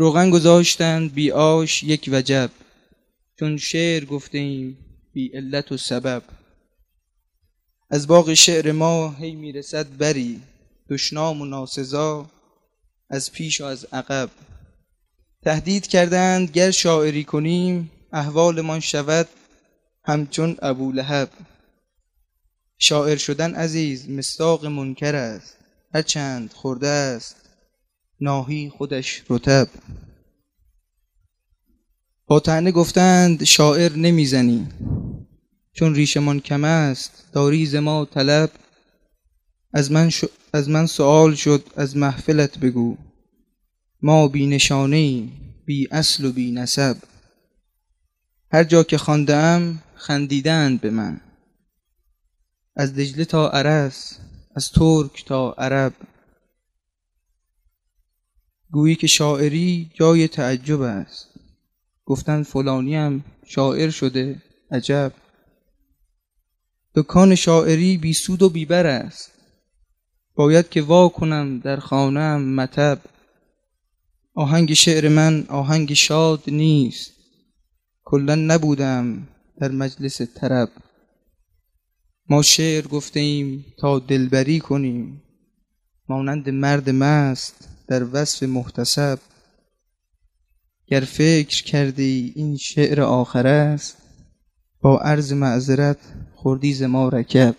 روغن گذاشتند بی آش یک وجب. چون شعر گفتیم بی علت و سبب. از باغ شعر ما هی می‌رسد بری دشنام و ناسزا از پیش و از عقب. تهدید کردند گر شاعری کنیم احوالمان شود همچون ابولهب شاعر شدن عزیز مستاق منکر است هرچند خورده است. ناهی خودش رتب با تنه گفتند شاعر نمی‌زنی چون ریشمان کم است داری ز ما طلب. از من, از من سوال شد از محفلت بگو. ما بی نشانه بی اصل و بی نسب. هر جا که خواندم خندیدند به من. از دجله تا عرس از ترک تا عرب. گویی که شاعری جای تعجب است. گفتند فلانی هم شاعر شده. عجب. دکان شاعری بی سود و بیبر است. باید که وا کنم در خانهام مطب. آهنگ شعر من آهنگ شاد نیست. کلا نبودم در مجلس طرب. ما شعر گفته ایم تا دلبری کنیم. مانند مرد مست در وصف محتسب. گر فکر کردی این شعر آخر است با عرض معذرت خوردی ز ما رکب.